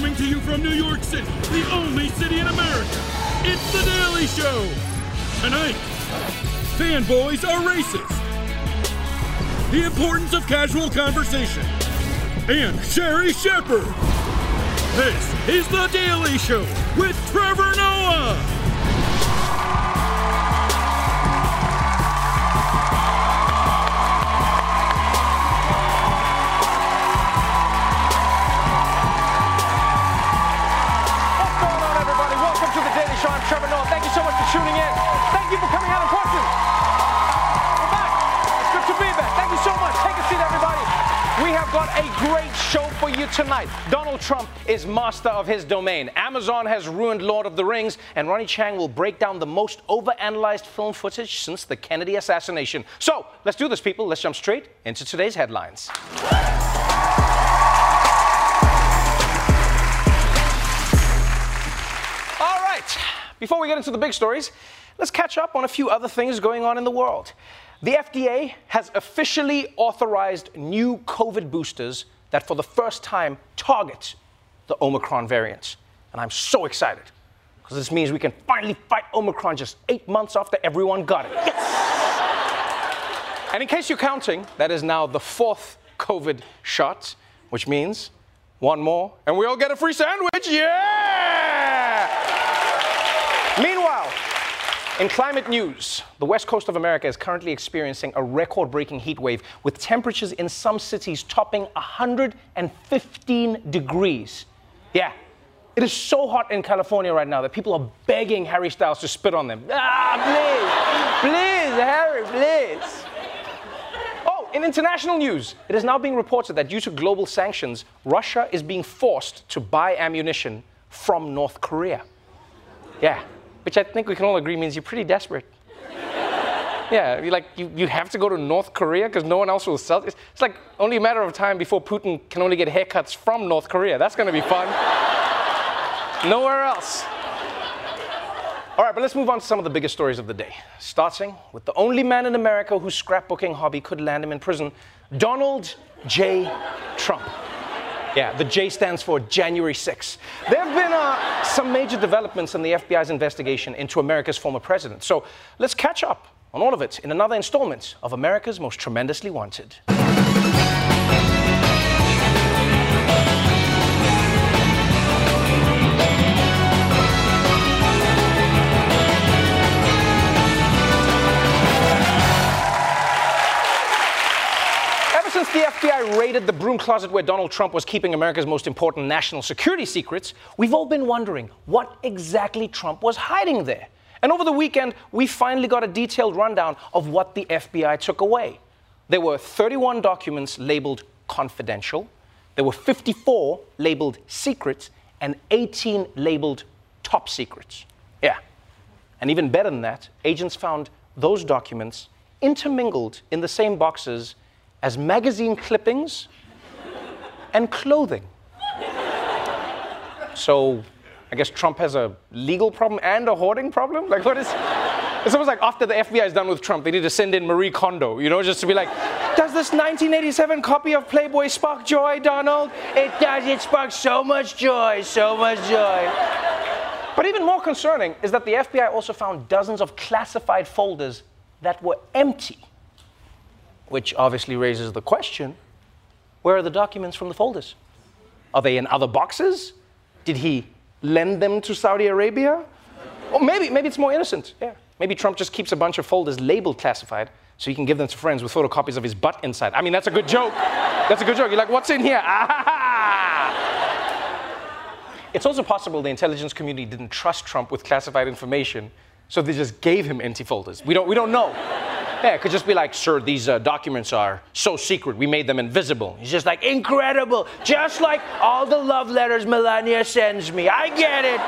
Coming to you from New York City, the only city in America, it's The Daily Show. Tonight, fanboys are racist. The importance of casual conversation. And Sherri Shepherd. This is The Daily Show with Trevor Noah. Much for tuning in. Thank you for coming out in person. We're back. It's good to be back. Thank you so much. Take a seat, everybody. We have got a great show for you tonight. Donald Trump is master of his domain. Amazon has ruined Lord of the Rings, and Ronny Chieng will break down the most overanalyzed film footage since the Kennedy assassination. So, let's do this, people. Let's jump straight into today's headlines. All right, before we get into the big stories, let's catch up on a few other things going on in the world. The FDA has officially authorized new COVID boosters that, for the first time, target the Omicron variant. And I'm so excited because this means we can finally fight Omicron just eight months after everyone got it. Yes! and in case you're counting, that is now the fourth COVID shot, which means one more, and we all get a free sandwich. Yeah! In climate news, the west coast of America is currently experiencing a record breaking heat wave with temperatures in some cities topping 115 degrees. Yeah, it is so hot in California right now that people are begging Harry Styles to spit on them. Ah, please, please, Harry, please. Oh, in international news, it is now being reported that due to global sanctions, Russia is being forced to buy ammunition from North Korea. Yeah, which I think we can all agree means you're pretty desperate. Yeah, like you, you have to go to North Korea because no one else will sell. It's, it's like only a matter of time before Putin can only get haircuts from North Korea. That's going to be fun. Nowhere else. All right, but let's move on to some of the biggest stories of the day. Starting with the only man in America whose scrapbooking hobby could land him in prison, Donald J. Trump. Yeah, the J stands for January 6th. There have been uh, some major developments in the FBI's investigation into America's former president. So let's catch up on all of it in another installment of America's Most Tremendously Wanted. FBI raided the broom closet where Donald Trump was keeping America's most important national security secrets, we've all been wondering what exactly Trump was hiding there. And over the weekend, we finally got a detailed rundown of what the FBI took away. There were 31 documents labeled confidential, there were 54 labeled secrets, and 18 labeled top secrets. Yeah. And even better than that, agents found those documents intermingled in the same boxes as magazine clippings, and clothing. So I guess Trump has a legal problem and a hoarding problem? Like, what is. It's almost like after the FBI is done with Trump, they need to send in Marie Kondo, you know, just to be like, does this 1987 copy of Playboy spark joy, Donald? It does. It sparks so much joy, so much joy. But even more concerning is that the FBI also found dozens of classified folders that were empty, which obviously raises the question where are the documents from the folders? Are they in other boxes? Did he lend them to Saudi Arabia? Or maybe, maybe it's more innocent. Yeah. Maybe Trump just keeps a bunch of folders labeled classified so he can give them to friends with photocopies of his butt inside. I mean, that's a good joke. That's a good joke. You're like, what's in here? It's also possible the intelligence community didn't trust Trump with classified information, so they just gave him empty folders. We don't, we don't know. Yeah, it could just be like, sir, these uh, documents are so secret, we made them invisible. He's just like, incredible, just like all the love letters Melania sends me. I get it,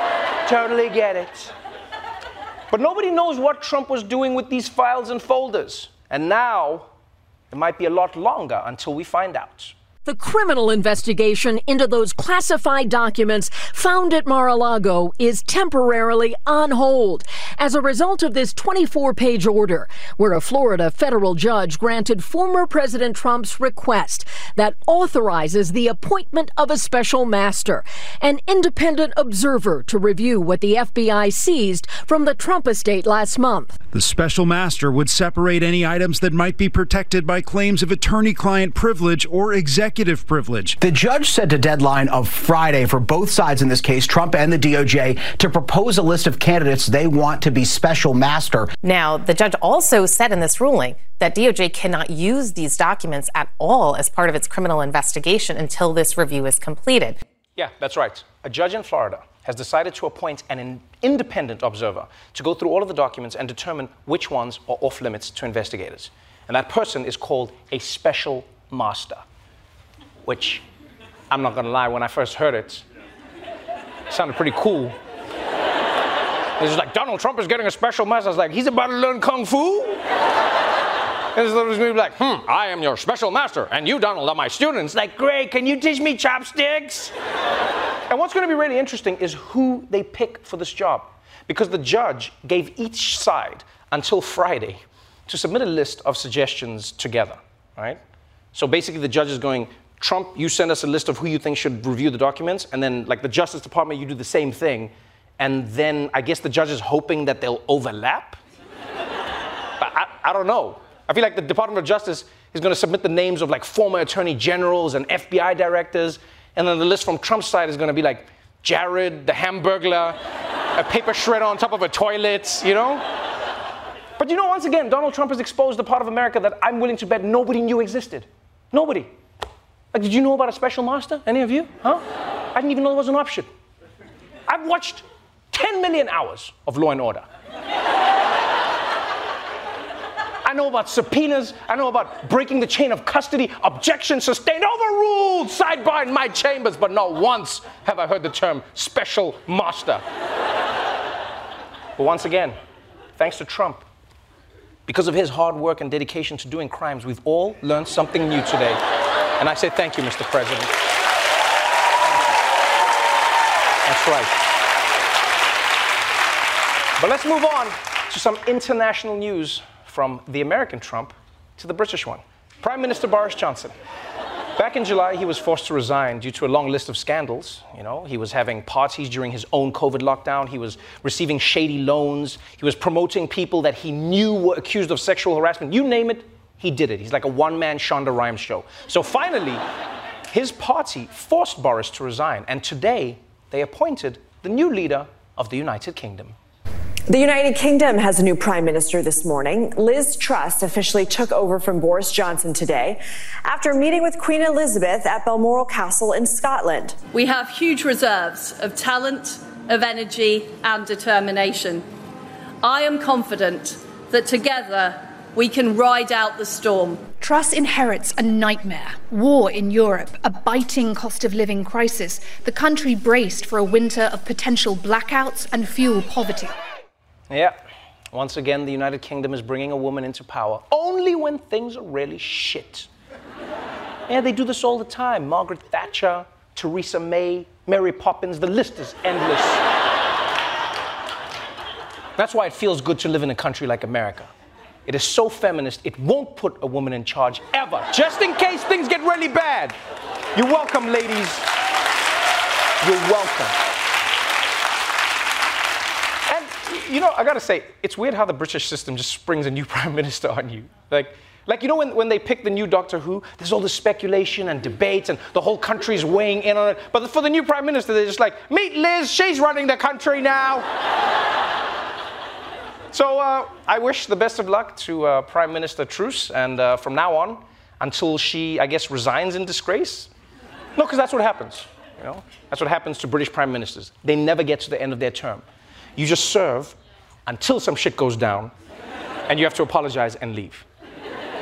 totally get it. But nobody knows what Trump was doing with these files and folders. And now, it might be a lot longer until we find out. The criminal investigation into those classified documents found at Mar a Lago is temporarily on hold as a result of this 24 page order, where a Florida federal judge granted former President Trump's request that authorizes the appointment of a special master, an independent observer to review what the FBI seized from the Trump estate last month. The special master would separate any items that might be protected by claims of attorney client privilege or executive executive privilege. The judge set a deadline of Friday for both sides in this case, Trump and the DOJ, to propose a list of candidates they want to be special master. Now, the judge also said in this ruling that DOJ cannot use these documents at all as part of its criminal investigation until this review is completed. Yeah, that's right. A judge in Florida has decided to appoint an independent observer to go through all of the documents and determine which ones are off limits to investigators. And that person is called a special master which I'm not gonna lie, when I first heard it, it sounded pretty cool. It was like, Donald Trump is getting a special message. I was like, he's about to learn Kung Fu? And it was me like, hmm, I am your special master, and you, Donald, are my students. Like, great, can you teach me chopsticks? and what's gonna be really interesting is who they pick for this job. Because the judge gave each side until Friday to submit a list of suggestions together, right? So basically, the judge is going, Trump, you send us a list of who you think should review the documents, and then, like the Justice Department, you do the same thing. And then I guess the judge is hoping that they'll overlap. but I, I don't know. I feel like the Department of Justice is going to submit the names of like former attorney generals and FBI directors, and then the list from Trump's side is going to be like Jared, the Hamburglar, a paper shredder on top of a toilet, you know? But you know, once again, Donald Trump has exposed a part of America that I'm willing to bet nobody knew existed. Nobody. Like, did you know about a special master? Any of you? Huh? I didn't even know there was an option. I've watched 10 million hours of Law and Order. I know about subpoenas. I know about breaking the chain of custody, objection sustained, overruled, sidebar in my chambers, but not once have I heard the term special master. but once again, thanks to Trump, because of his hard work and dedication to doing crimes, we've all learned something new today. And I say thank you, Mr. President. That's right. But let's move on to some international news from the American Trump to the British one. Prime Minister Boris Johnson. Back in July, he was forced to resign due to a long list of scandals. You know, he was having parties during his own COVID lockdown. He was receiving shady loans. He was promoting people that he knew were accused of sexual harassment. You name it, he did it. He's like a one man Shonda Rhimes show. So finally, his party forced Boris to resign, and today they appointed the new leader of the United Kingdom. The United Kingdom has a new prime minister this morning. Liz Truss officially took over from Boris Johnson today after meeting with Queen Elizabeth at Balmoral Castle in Scotland. We have huge reserves of talent, of energy, and determination. I am confident that together we can ride out the storm. Truss inherits a nightmare war in Europe, a biting cost of living crisis, the country braced for a winter of potential blackouts and fuel poverty. Yeah, once again, the United Kingdom is bringing a woman into power only when things are really shit. Yeah, they do this all the time. Margaret Thatcher, Theresa May, Mary Poppins, the list is endless. That's why it feels good to live in a country like America. It is so feminist, it won't put a woman in charge ever, just in case things get really bad. You're welcome, ladies. You're welcome. And, you know, I gotta say, it's weird how the British system just springs a new prime minister on you. Like, like, you know, when, when they pick the new Doctor Who, there's all this speculation and debates, and the whole country's weighing in on it. But for the new Prime Minister, they're just like, meet Liz, she's running the country now. So uh, I wish the best of luck to uh, Prime Minister Truss, and uh, from now on, until she, I guess, resigns in disgrace. No, because that's what happens. You know, that's what happens to British prime ministers. They never get to the end of their term. You just serve until some shit goes down, and you have to apologize and leave.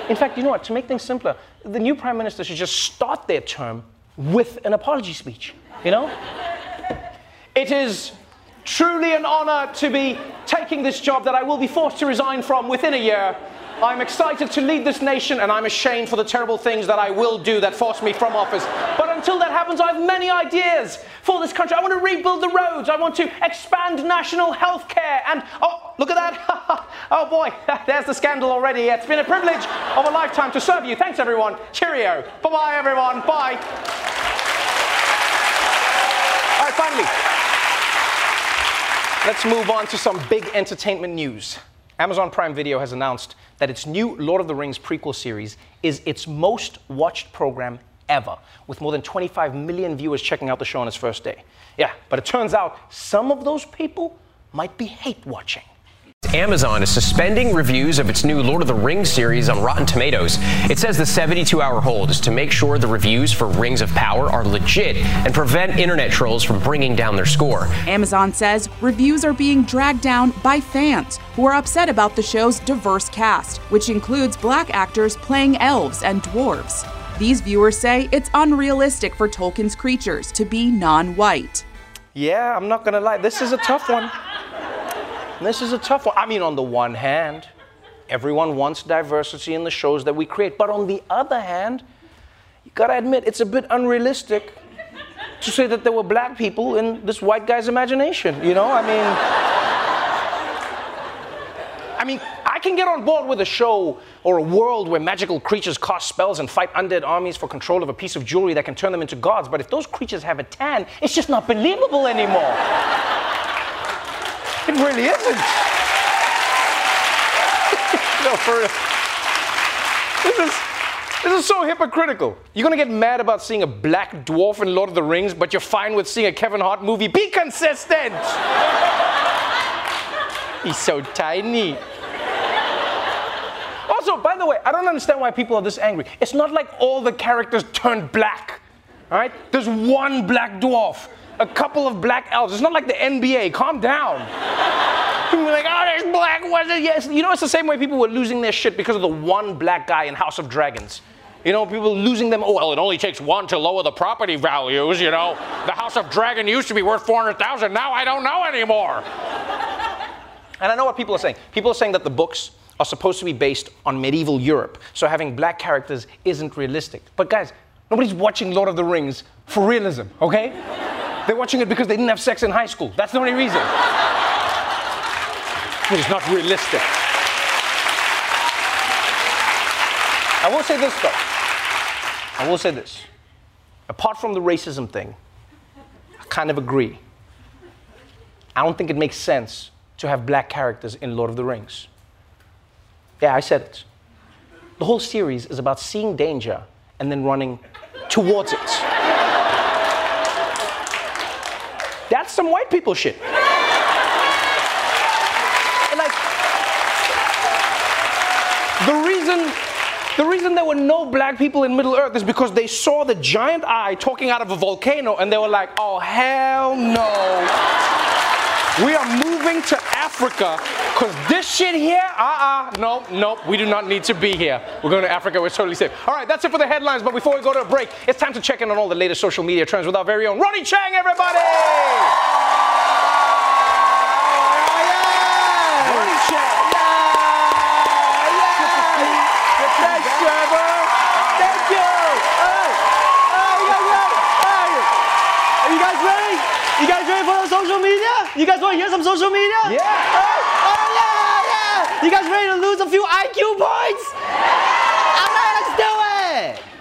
In fact, you know what? To make things simpler, the new prime minister should just start their term with an apology speech. You know? It is truly an honor to be taking this job that I will be forced to resign from within a year. I'm excited to lead this nation, and I'm ashamed for the terrible things that I will do that force me from office. But until that happens, I have many ideas for this country. I want to rebuild the roads. I want to expand national health care. And oh, look at that. oh boy, there's the scandal already. It's been a privilege of a lifetime to serve you. Thanks, everyone. Cheerio. Bye bye, everyone. Bye. All right, finally, let's move on to some big entertainment news. Amazon Prime Video has announced that its new Lord of the Rings prequel series is its most watched program ever, with more than 25 million viewers checking out the show on its first day. Yeah, but it turns out some of those people might be hate watching. Amazon is suspending reviews of its new Lord of the Rings series on Rotten Tomatoes. It says the 72 hour hold is to make sure the reviews for Rings of Power are legit and prevent internet trolls from bringing down their score. Amazon says reviews are being dragged down by fans who are upset about the show's diverse cast, which includes black actors playing elves and dwarves. These viewers say it's unrealistic for Tolkien's creatures to be non white. Yeah, I'm not gonna lie, this is a tough one. This is a tough one. I mean, on the one hand, everyone wants diversity in the shows that we create. But on the other hand, you gotta admit, it's a bit unrealistic to say that there were black people in this white guy's imagination. You know, I mean. I mean, I can get on board with a show or a world where magical creatures cast spells and fight undead armies for control of a piece of jewelry that can turn them into gods. But if those creatures have a tan, it's just not believable anymore. It really isn't. no, for real. This is, this is so hypocritical. You're gonna get mad about seeing a black dwarf in Lord of the Rings, but you're fine with seeing a Kevin Hart movie. Be consistent! He's so tiny. Also, by the way, I don't understand why people are this angry. It's not like all the characters turned black. All right? There's one black dwarf a couple of black elves. It's not like the NBA. Calm down. Are like, oh, there's black ones. Yes, you know, it's the same way people were losing their shit because of the one black guy in House of Dragons. You know, people losing them. Oh, well, it only takes one to lower the property values. You know, the House of Dragon used to be worth four hundred thousand. Now I don't know anymore. And I know what people are saying. People are saying that the books are supposed to be based on medieval Europe, so having black characters isn't realistic. But guys, nobody's watching Lord of the Rings for realism, okay? They're watching it because they didn't have sex in high school. That's the only reason. It's not realistic. I will say this, though. I will say this. Apart from the racism thing, I kind of agree. I don't think it makes sense to have black characters in Lord of the Rings. Yeah, I said it. The whole series is about seeing danger and then running towards it. That's some white people shit. Like, the reason, the reason there were no black people in Middle Earth is because they saw the giant eye talking out of a volcano and they were like, oh, hell no. We are moving to Africa because this shit here, uh uh, nope, nope, we do not need to be here. We're going to Africa, we're totally safe. All right, that's it for the headlines, but before we go to a break, it's time to check in on all the latest social media trends with our very own Ronny Chieng, everybody! Social media? You guys want to hear some social media? Yeah. Oh, oh yeah, yeah. You guys ready to lose a few IQ points? All right, let's do it.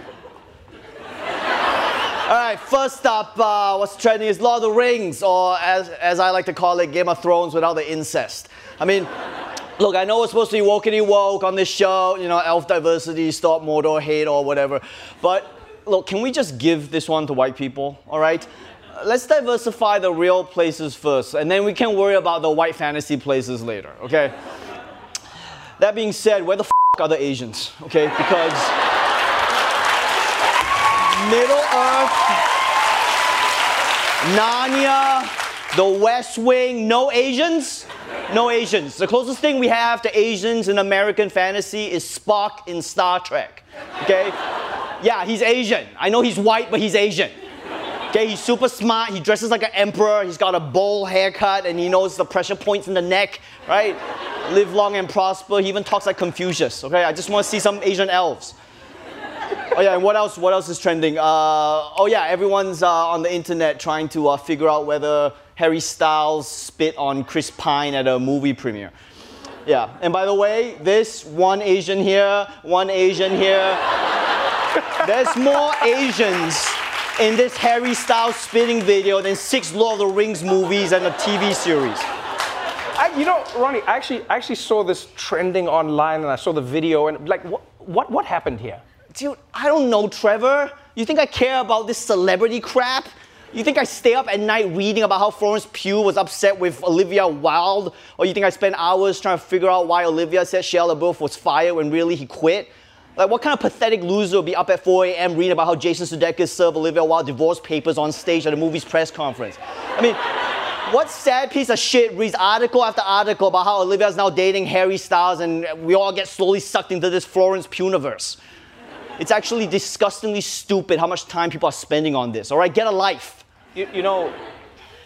All right, first up, uh, what's trending is Lord of the Rings, or as, as I like to call it, Game of Thrones without the incest. I mean, look, I know it's supposed to be wokey woke on this show, you know, elf diversity, stop Mordor hate or whatever, but look, can we just give this one to white people, all right? Let's diversify the real places first, and then we can worry about the white fantasy places later, okay? That being said, where the f are the Asians, okay? Because Middle Earth, Narnia, The West Wing, no Asians? No Asians. The closest thing we have to Asians in American fantasy is Spock in Star Trek, okay? Yeah, he's Asian. I know he's white, but he's Asian. Okay, he's super smart. He dresses like an emperor. He's got a bowl haircut and he knows the pressure points in the neck, right? Live long and prosper. He even talks like Confucius. Okay, I just want to see some Asian elves. Oh yeah, and what else? What else is trending? Uh, oh yeah, everyone's uh, on the internet trying to uh, figure out whether Harry Styles spit on Chris Pine at a movie premiere. Yeah, and by the way, this one Asian here, one Asian here. There's more Asians in this Harry Styles spitting video than six Lord of the Rings movies and a TV series. I, you know, Ronnie, I actually, I actually saw this trending online and I saw the video and like, what, what, what happened here? Dude, I don't know, Trevor. You think I care about this celebrity crap? You think I stay up at night reading about how Florence Pugh was upset with Olivia Wilde? Or you think I spend hours trying to figure out why Olivia said Shia LaBeouf was fired when really he quit? Like, what kind of pathetic loser will be up at 4 a.m. reading about how Jason Sudeikis served Olivia Wilde divorce papers on stage at a movie's press conference? I mean, what sad piece of shit reads article after article about how Olivia's now dating Harry Styles and we all get slowly sucked into this Florence Pugh-universe? It's actually disgustingly stupid how much time people are spending on this. All right, get a life. You, you know,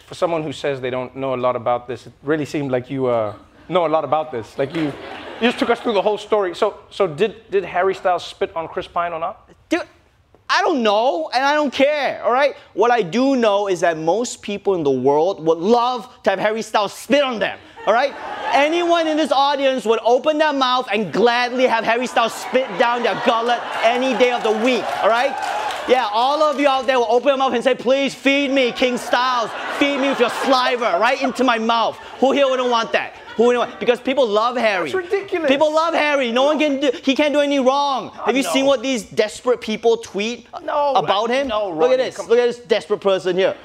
for someone who says they don't know a lot about this, it really seemed like you uh, know a lot about this. Like you, you just took us through the whole story. So, so did, did Harry Styles spit on Chris Pine or not? Dude, I don't know, and I don't care, all right? What I do know is that most people in the world would love to have Harry Styles spit on them, all right? Anyone in this audience would open their mouth and gladly have Harry Styles spit down their gullet any day of the week, all right? Yeah, all of you out there will open your mouth and say, please feed me, King Styles. Feed me with your saliva right into my mouth. Who here wouldn't want that? Who want? Because people love Harry. That's ridiculous. People love Harry. No one can do, he can't do any wrong. Have you no. seen what these desperate people tweet No, about him? no, Look at this. come- Look at this desperate person here.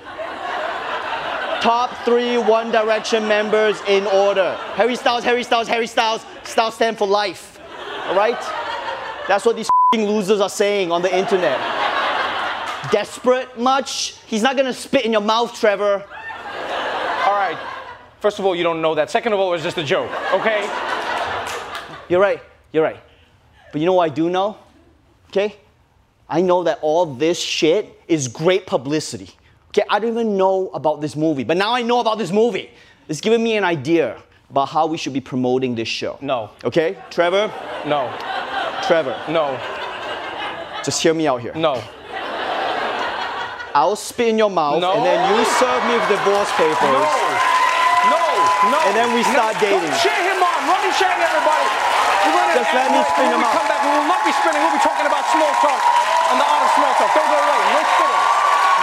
Top three One Direction members in order. Harry Styles, Harry Styles, Harry Styles. Styles stand for life. All right? That's what these fing losers are saying on the internet. Desperate much? He's not gonna spit in your mouth, Trevor. First of all, you don't know that. Second of all, it was just a joke, okay? You're right. You're right. But you know what I do know? Okay? I know that all this shit is great publicity. Okay, I don't even know about this movie, but now I know about this movie. It's giving me an idea about how we should be promoting this show. No. Okay, Trevor? No. Trevor, No. just hear me out here. No. I'll spit in your mouth, No. and then you serve me with divorce papers. No. No. No. And then we start no. dating. Don't cheer him on. Ronny Chieng, everybody. We're gonna Just let me and spin when him we come back, we will not be spinning. We'll be talking about small talk and the art of small talk. Don't go away. No spitting.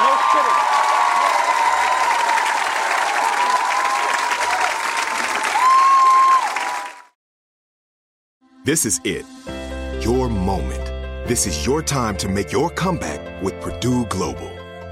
No spitting. This is it. Your moment. This is your time to make your comeback with Purdue Global.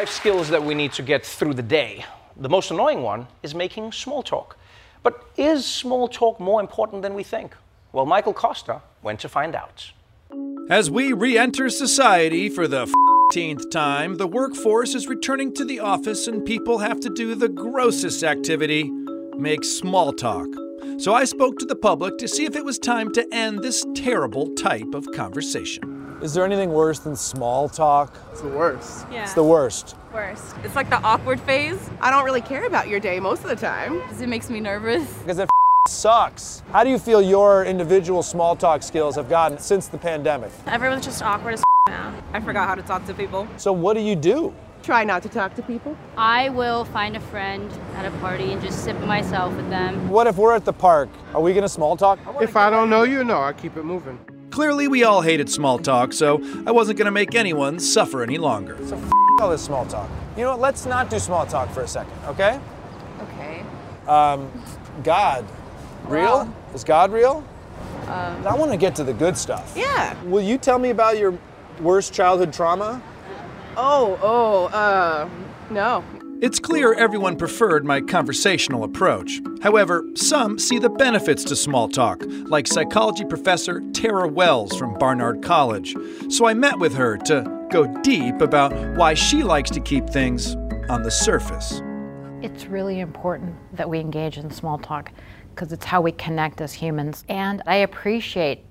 Life skills that we need to get through the day, the most annoying one is making small talk. But is small talk more important than we think? Well, Michael Kosta went to find out. As we re enter society for the 15th time, the workforce is returning to the office and people have to do the grossest activity make small talk. So I spoke to the public to see if it was time to end this terrible type of conversation. Is there anything worse than small talk? It's the worst. Yeah. It's the worst. Worst. It's like the awkward phase. I don't really care about your day most of the time because it makes me nervous. Because it sucks. How do you feel your individual small talk skills have gotten since the pandemic? Everyone's just awkward as now. I forgot how to talk to people. So, what do you do? Try not to talk to people. I will find a friend at a party and just sit by myself with them. What if we're at the park? Are we gonna small talk? If I don't know you, no, I keep it moving. Clearly, we all hated small talk, so I wasn't going to make anyone suffer any longer. So, f- all this small talk. You know what? Let's not do small talk for a second, okay? Okay. Um, God, real? Wow. Is God real? Um, I want to get to the good stuff. Yeah. Will you tell me about your worst childhood trauma? Oh, oh, uh, no. It's clear everyone preferred my conversational approach. However, some see the benefits to small talk, like psychology professor Tara Wells from Barnard College. So I met with her to go deep about why she likes to keep things on the surface. It's really important that we engage in small talk because it's how we connect as humans. And I appreciate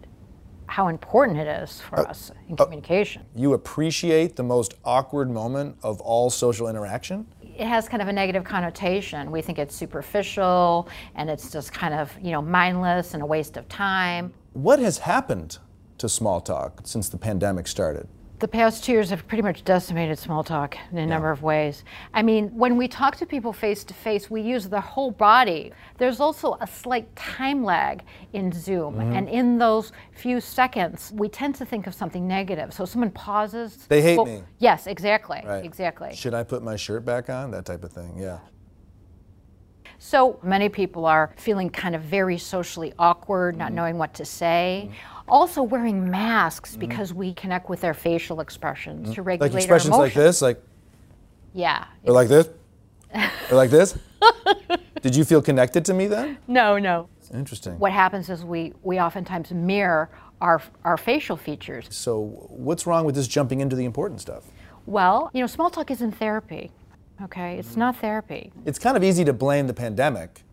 how important it is for uh, us in communication. Uh, you appreciate the most awkward moment of all social interaction? It has kind of a negative connotation. We think it's superficial and it's just kind of, you know, mindless and a waste of time. What has happened to small talk since the pandemic started? The past two years have pretty much decimated small talk in a number of ways. I mean, when we talk to people face to face, we use the whole body. There's also a slight time lag in Zoom. Mhm. And in those few seconds, we tend to think of something negative. So someone pauses. They hate well, me. Yes, exactly. Right. Exactly. Should I put my shirt back on? That type of thing, yeah. So many people are feeling kind of very socially awkward, Mm-hmm. not knowing what to say. Also wearing masks because we connect with their facial expressions to regulate Mm-hmm. Like expressions our like emotions. this, like Yeah. or like this, or like this. Did you feel connected to me then? No, no. Interesting. What happens is we, we oftentimes mirror our, our facial features. So, what's wrong with just jumping into the important stuff? Well, you know, small talk isn't therapy. Okay, it's mm-hmm. not therapy. It's kind of easy to blame the pandemic,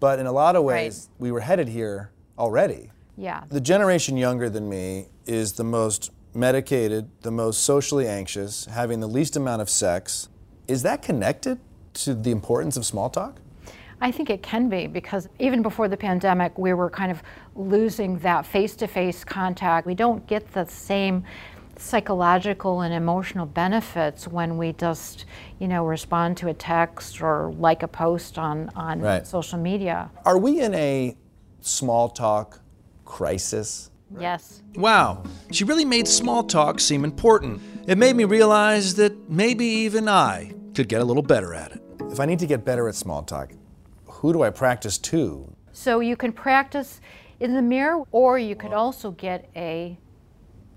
but in a lot of ways, we were headed here already. Yeah. The generation younger than me is the most medicated, the most socially anxious, having the least amount of sex. Is that connected to the importance of small talk? I think it can be because even before the pandemic, we were kind of losing that face to face contact. We don't get the same psychological and emotional benefits when we just, you know, respond to a text or like a post on, on Right. social media. Are we in a small talk crisis? Yes. Wow, she really made small talk seem important. It made me realize that maybe even I could get a little better at it. If I need to get better at small talk, who do I practice to? So you can practice in the mirror or you could also get a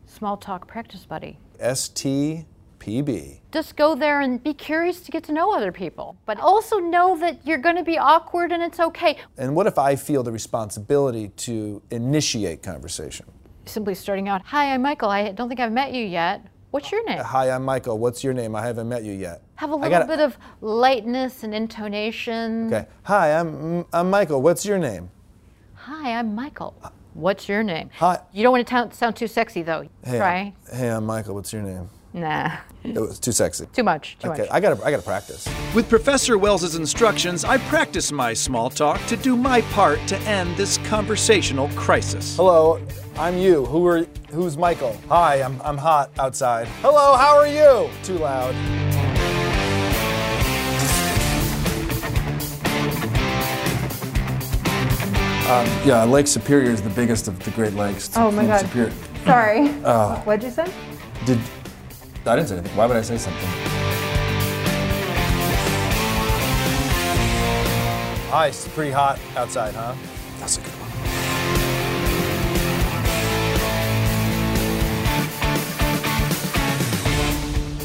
small talk practice buddy. STPB. Just go there and be curious to get to know other people, but also know that you're going to be awkward and it's okay. And what if I feel the responsibility to initiate conversation? Simply starting out, Hi, I'm Michael. I don't think I've met you yet. What's your name? Hi, I'm Michael. What's your name? I haven't met you yet. Have a little gotta- bit of lightness and intonation. Okay. Hi, I'm I'm Michael. What's your name? Hi, I'm Michael. Uh, What's your name? Hi. You don't want to sound too sexy though. Hey, Try. Hey, I'm Michael. What's your name? Nah. It was too sexy. Too much. Too much. okay, much. I gotta, I gotta practice. With Professor Wells's instructions, I practice my small talk to do my part to end this conversational crisis. Hello, I'm you. Who are, who's Michael? Hi, I'm, I'm hot outside. Hello, how are you? Too loud. Um, yeah, Lake Superior is the biggest of the Great Lakes. Oh my God. Superior. Sorry. Oh. What'd you say? Did I didn't say anything. Why would I say something? Hi, it's pretty hot outside, huh? That's a good one.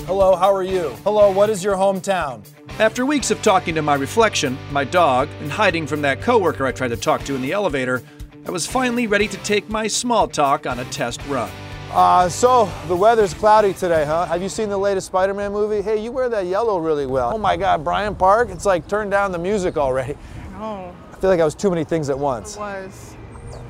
Hello, how are you? Hello, what is your hometown? After weeks of talking to my reflection, my dog, and hiding from that coworker I tried to talk to in the elevator, I was finally ready to take my small talk on a test run. Uh, so the weather's cloudy today, huh? Have you seen the latest Spider-Man movie? Hey, you wear that yellow really well. Oh my God, Brian Park, it's like turn down the music already. No, I feel like I was too many things at once. it was.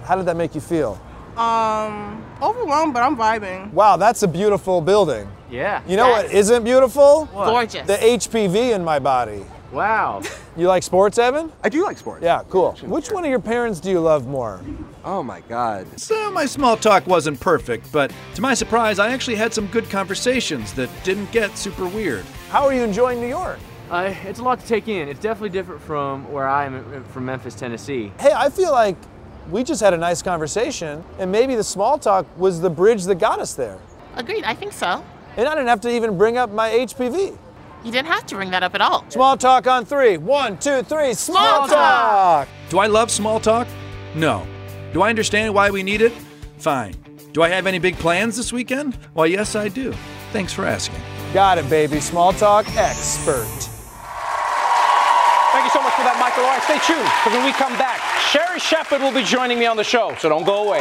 How did that make you feel? Um, overwhelmed, but I'm vibing. Wow, that's a beautiful building. Yeah. You know what isn't beautiful? What? Gorgeous. The HPV in my body. Wow. You like sports, Evan? I do like sports. Yeah, cool. Which one of your parents do you love more? Oh my God. So my small talk wasn't perfect, but to my surprise, I actually had some good conversations that didn't get super weird. How are you enjoying New York? Uh, it's a lot to take in. It's definitely different from where I am uh, from Memphis, Tennessee. Hey, I feel like we just had a nice conversation, and maybe the small talk was the bridge that got us there. Agreed, I think so. And I didn't have to even bring up my HPV. You didn't have to bring that up at all. Small talk on three. One, two, three. Small, Small talk. Do I love small talk? No. Do I understand why we need it? Fine. Do I have any big plans this weekend? Well, yes, I do. Thanks for asking. Got it, baby. Small talk expert. Thank you so much for that, Michael. All right, stay tuned, because when we come back, Sherri Shepherd will be joining me on the show, so don't go away.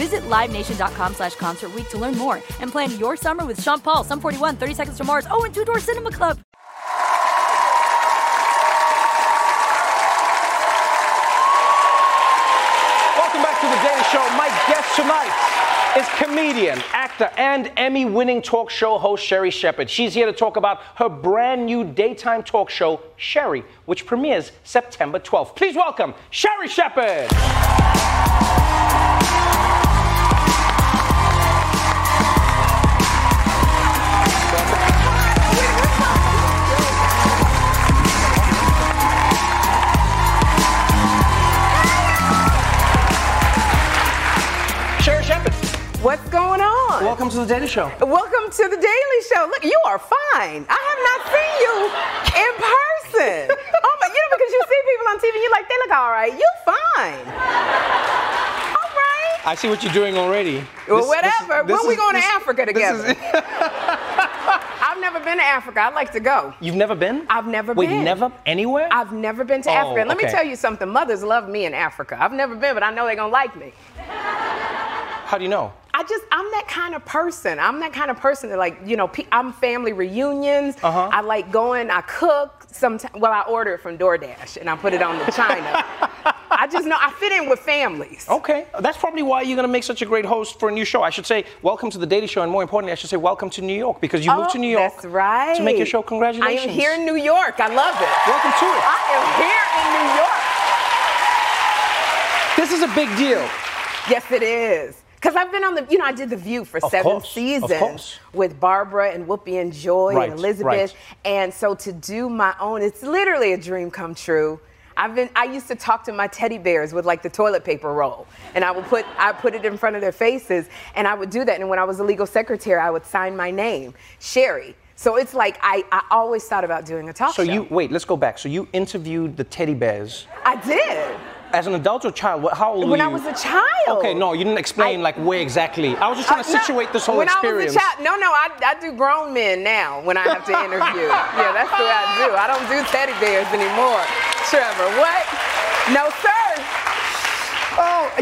Visit LiveNation.com slash Concert to learn more and plan your summer with Sean Paul, Sum 41, 30 Seconds to Mars, oh, and Two Door Cinema Club. Welcome back to the Daily Show. My guest tonight is comedian, actor, and Emmy winning talk show host Sherri Shepherd. She's here to talk about her brand new daytime talk show, Sherri, which premieres September 12th. Please welcome Sherri Shepherd. Sherri Shepherd. What's going on? Welcome to the Daily Show. Welcome to the Daily Show. Look, you are fine. I have not seen you in person. oh, but you know, because you see people on TV you're like, they look all right. You're fine. All right. I see what you're doing already. Well, This- this- whatever. this when we is- going to this- Africa this is- together? I'm I've never been to Africa. I'd like to go. You've never been? I've never Wait, been. never anywhere? I've never been to Oh, Africa. And let me tell you something. Mothers love me in Africa. I've never been, but I know they're gonna like me. How do you know? I just, I'm that kind of person. I'm that kind of person that, like, you know, I'm family reunions. Uh-huh. I like going, I cook. Sometimes, well, I order it from DoorDash and I put it on the China. I just know I fit in with families. Okay, that's probably why you're going to make such a great host for a new show. I should say, welcome to the Daily Show, and more importantly, I should say, welcome to New York because you moved to New York. Oh, That's right. To make your show. Congratulations. I am here in New York. I love it. Welcome to it. I am here in New York. This is a big deal. Yes, it is. Because I've been on the, you know, I did The View for Of seven course, seasons with Barbara and Whoopi and Joy Right, and Elizabeth. right. And so to do my own, it's literally a dream come true. I've been, I used to talk to my teddy bears with like the toilet paper roll. And I would put, I put it in front of their faces and I would do that. And when I was a legal secretary, I would sign my name, Sherri. So it's like I, I always thought about doing a talk So show. So you wait. Let's go back. So you interviewed the teddy bears I did. As an adult or child. What- How old were you? When? I was a child. Okay, no, you didn't explain like where exactly. I was just trying to Uh, no, situate this whole when experience. When I was a child, no, no, I, I do grown men now when I have to interview. yeah, that's the way I do. I don't do teddy bears anymore. Trevor, what? No, sir.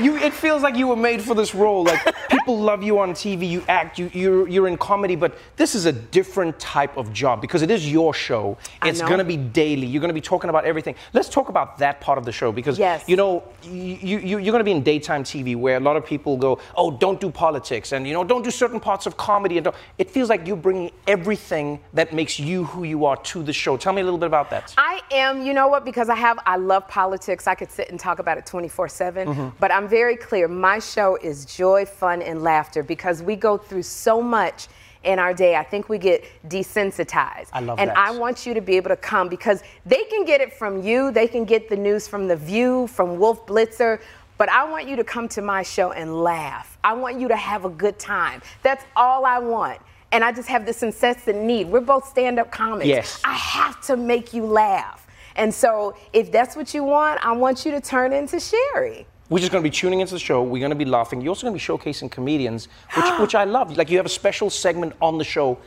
You, it feels like you were made for this role. Like people love you on TV, you act, you, you're, you're in comedy, but this is a different type of job because it is your show. I It's know. to be daily. You're going to be talking about everything. Let's talk about that part of the show because Yes. you know you, you, you're going to be in daytime TV where a lot of people go, oh, don't do politics and you know don't do certain parts of comedy and it feels like you're bringing everything that makes you who you are to the show. Tell me a little bit about that. I am, you know what? Because I have, I love politics. I could sit and talk about it 24 7. Mhm. But I'm very clear. My show is joy, fun, and laughter because we go through so much in our day. I think we get desensitized. I love and that. I want you to be able to come because they can get it from you. They can get the news from The View, from Wolf Blitzer. But I want you to come to my show and laugh. I want you to have a good time. That's all I want. And I just have this incessant need. We're both stand up comics. Yes. I have to make you laugh. And so, if that's what you want, I want you to turn into Sherri. We're just going to be tuning into the show. We're going to be laughing. You're also going to be showcasing comedians, which, which I love. Like you have a special segment on the show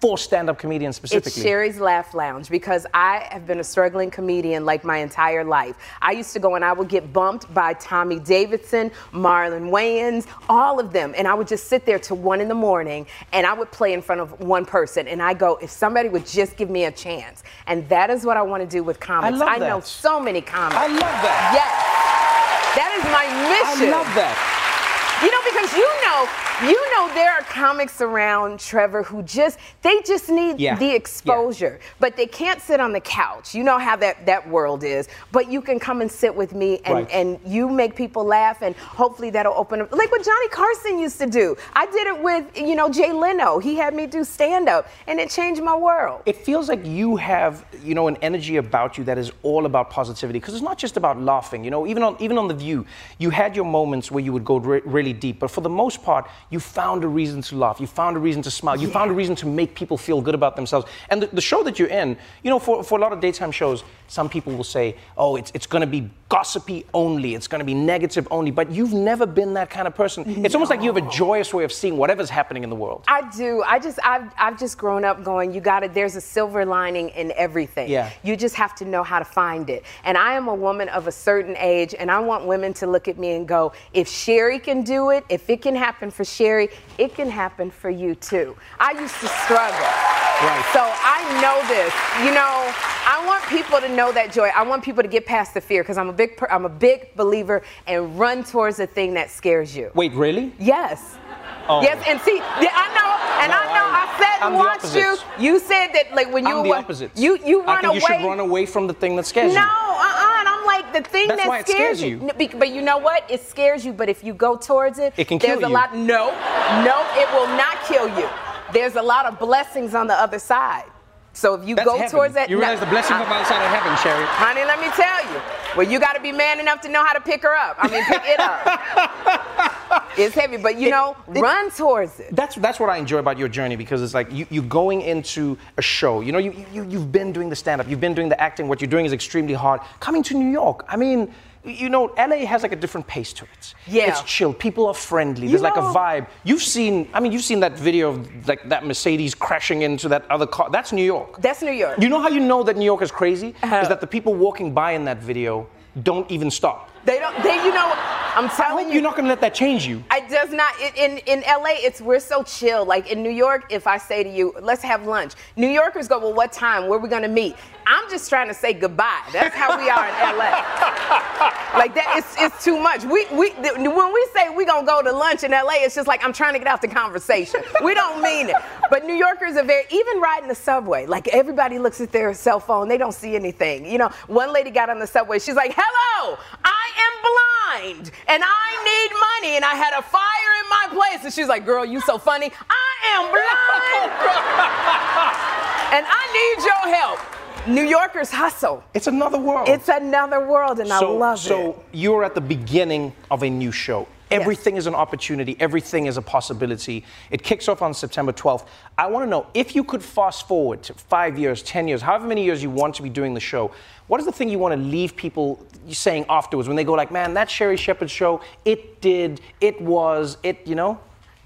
for stand-up comedians specifically. It's Sherri's Laugh Lounge because I have been a struggling comedian like my entire life. I used to go and I would get bumped by Tommy Davidson, Marlon Wayans, all of them. And I would just sit there till one in the morning and I would play in front of one person. And I go, if somebody would just give me a chance. And that is what I want to do with comics. I, love know that. so many comics. I love that. Yes. That is my mission. I love that. You know, because you know, you know there are comics around Trevor who just they just need Yeah. the exposure. But they can't sit on the couch. You know how that, that world is. But you can come and sit with me and, Right. and you make people laugh and hopefully that'll open up like what Johnny Carson used to do. I did it with, you know, Jay Leno. He had me do stand-up and it changed my world. It feels like you have, you know, an energy about you that is all about positivity. Because it's not just about laughing. You know, even on even on the View, you had your moments where you would go re- really deep, but for the most part, you found a reason to laugh. You found a reason to smile. You found a reason to make people feel good about themselves. And the, the show that you're in, you know, for, for a lot of daytime shows, some people will say, "Oh, it's it's going to be gossipy only. It's going to be negative only." But you've never been that kind of person. It's almost like you have a joyous way of seeing whatever's happening in the world. I do. I just I've I've just grown up going, you got to there's a silver lining in everything. Yeah. You just have to know how to find it. And I am a woman of a certain age and I want women to look at me and go, if Sherri can do it, if it can happen for Sherri, it can happen for you too. I used to struggle. Right. So I know this. You know, I want people to know that joy. I want people to get past the fear because I'm a big I'm a big believer and run towards the thing that scares you. Wait, really? Yes. Oh. Yes, and see, yeah, I know, and No, I know. I, I- I'm and watched you. You said that, like when you I'm the opposite. you you run I think away. you should run away from the thing that scares no, you. No, uh-uh, and I'm like the thing That's that why it scares, scares you. N- But you know what? It scares you. But if you go towards it, It can kill you. there's a lot. No, no, it will not kill you. There's a lot of blessings on the other side. So if you That's go heaven. towards that, You no, realize the blessings uh, of outside of heaven, Sherri. Honey, let me tell you. Well, you got to be man enough to know how to pick her up. I mean, pick it up. it's heavy, but you know, run towards it. That's that's what I enjoy about your journey because it's like you you going into a show. You know, you, you you've been doing the stand up, you've been doing the acting. What you're doing is extremely hard. Coming to New York, I mean, you know, LA has like a different pace to it. Yeah. It's chill. People are friendly. You There's like a vibe. You've seen, I mean, you've seen that video of like that Mercedes crashing into that other car. That's New York. That's New York. You know how you know that New York is crazy? Uh-huh. Is that the people walking by in that video don't even stop. They don't. They, you know, I'm telling you, You're not gonna let that change you. I does not in, in LA. It's we're so chill. Like in New York, if I say to you, "Let's have lunch," New Yorkers go, "Well, what time? Where we gonna meet?" I'm just trying to say goodbye. That's how we are in LA. like that, it's it's too much. We we when we say we gonna go to lunch in LA, it's just like I'm trying to get out the conversation. We don't mean it. But New Yorkers are very even riding the subway. Like everybody looks at their cell phone, they don't see anything. You know, one lady got on the subway. She's like, "Hello, I am blind and I need money and I had a fire in my place." And she's like, "Girl, you so funny. I am blind and I need your help." New Yorkers hustle. It's another world. It's another world, and I so, love so it. So you're at the beginning of a new show. Everything is an opportunity. Everything is a possibility. It kicks off on September 12th. I want to know if you could fast forward to five years, 10 years, however many years you want to be doing the show, what is the thing you want to leave people saying afterwards when they go like, man, that Sherri Shepherd show, it did, it was, it, you know?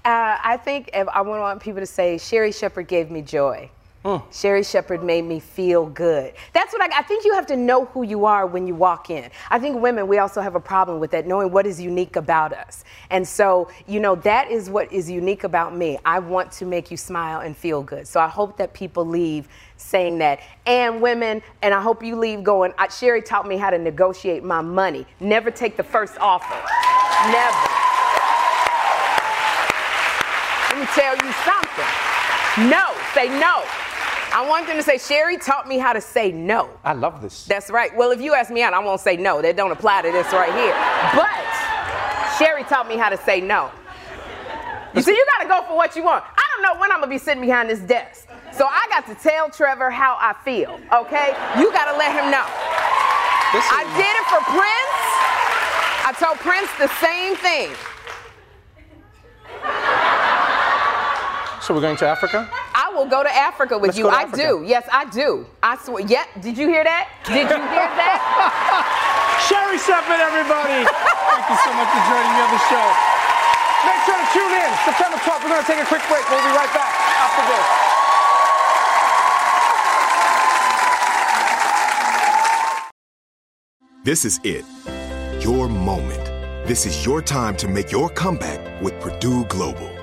Uh, I think if I want people to say, Sherri Shepherd gave me joy. Sherri Shepherd made me feel good. That's what I, I think you have to know who you are when you walk in. I think women, we also have a problem with that, knowing what is unique about us. And so, you know, that is what is unique about me. I want to make you smile and feel good. So I hope that people leave saying that. And women, and I hope you leave going, I, Sherri taught me how to negotiate my money. Never take the first offer. Never. Let me tell you something. No, say no. I want them to say, Sherri taught me how to say no. I love this. That's right. Well, if you ask me out, I won't say no. That don't apply to this right here. But Sherri taught me how to say no. You see, you gotta go for what you want. I don't know when I'm gonna be sitting behind this desk. So I got to tell Trevor how I feel, okay? You gotta let him know. I did it for Prince. I told Prince the same thing. So we're going to Africa? I will go to Africa with Let's you. go I Africa. do. Yes, I do. I swear. Yep. Did you hear that? Did you hear that? Sherri Shepherd, everybody. Thank you so much for joining me on the show. Make sure to tune in September 12th. We're going to take a quick break. We'll be right back after this. This is it. Your moment. This is your time to make your comeback with Purdue Global.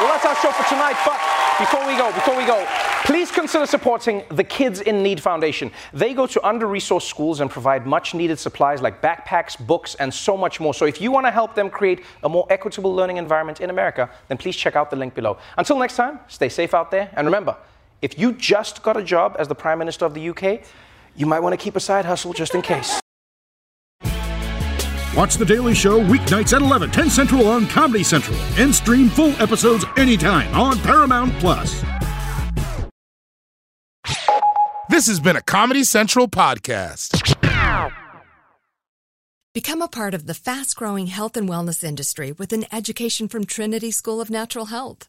Well, that's our show for tonight. But before we go, before we go, please consider supporting the Kids in Need Foundation. They go to under-resourced schools and provide much-needed supplies like backpacks, books, and so much more. So if you want to help them create a more equitable learning environment in America, then please check out the link below. Until next time, stay safe out there, and remember, if you just got a job as the Prime Minister of the UK, you might want to keep a side hustle just in case. Watch The Daily Show weeknights at 11, 10 Central on Comedy Central, and stream full episodes anytime on Paramount Plus. This has been a Comedy Central podcast. Become a part of the fast growing health and wellness industry with an education from Trinity School of Natural Health.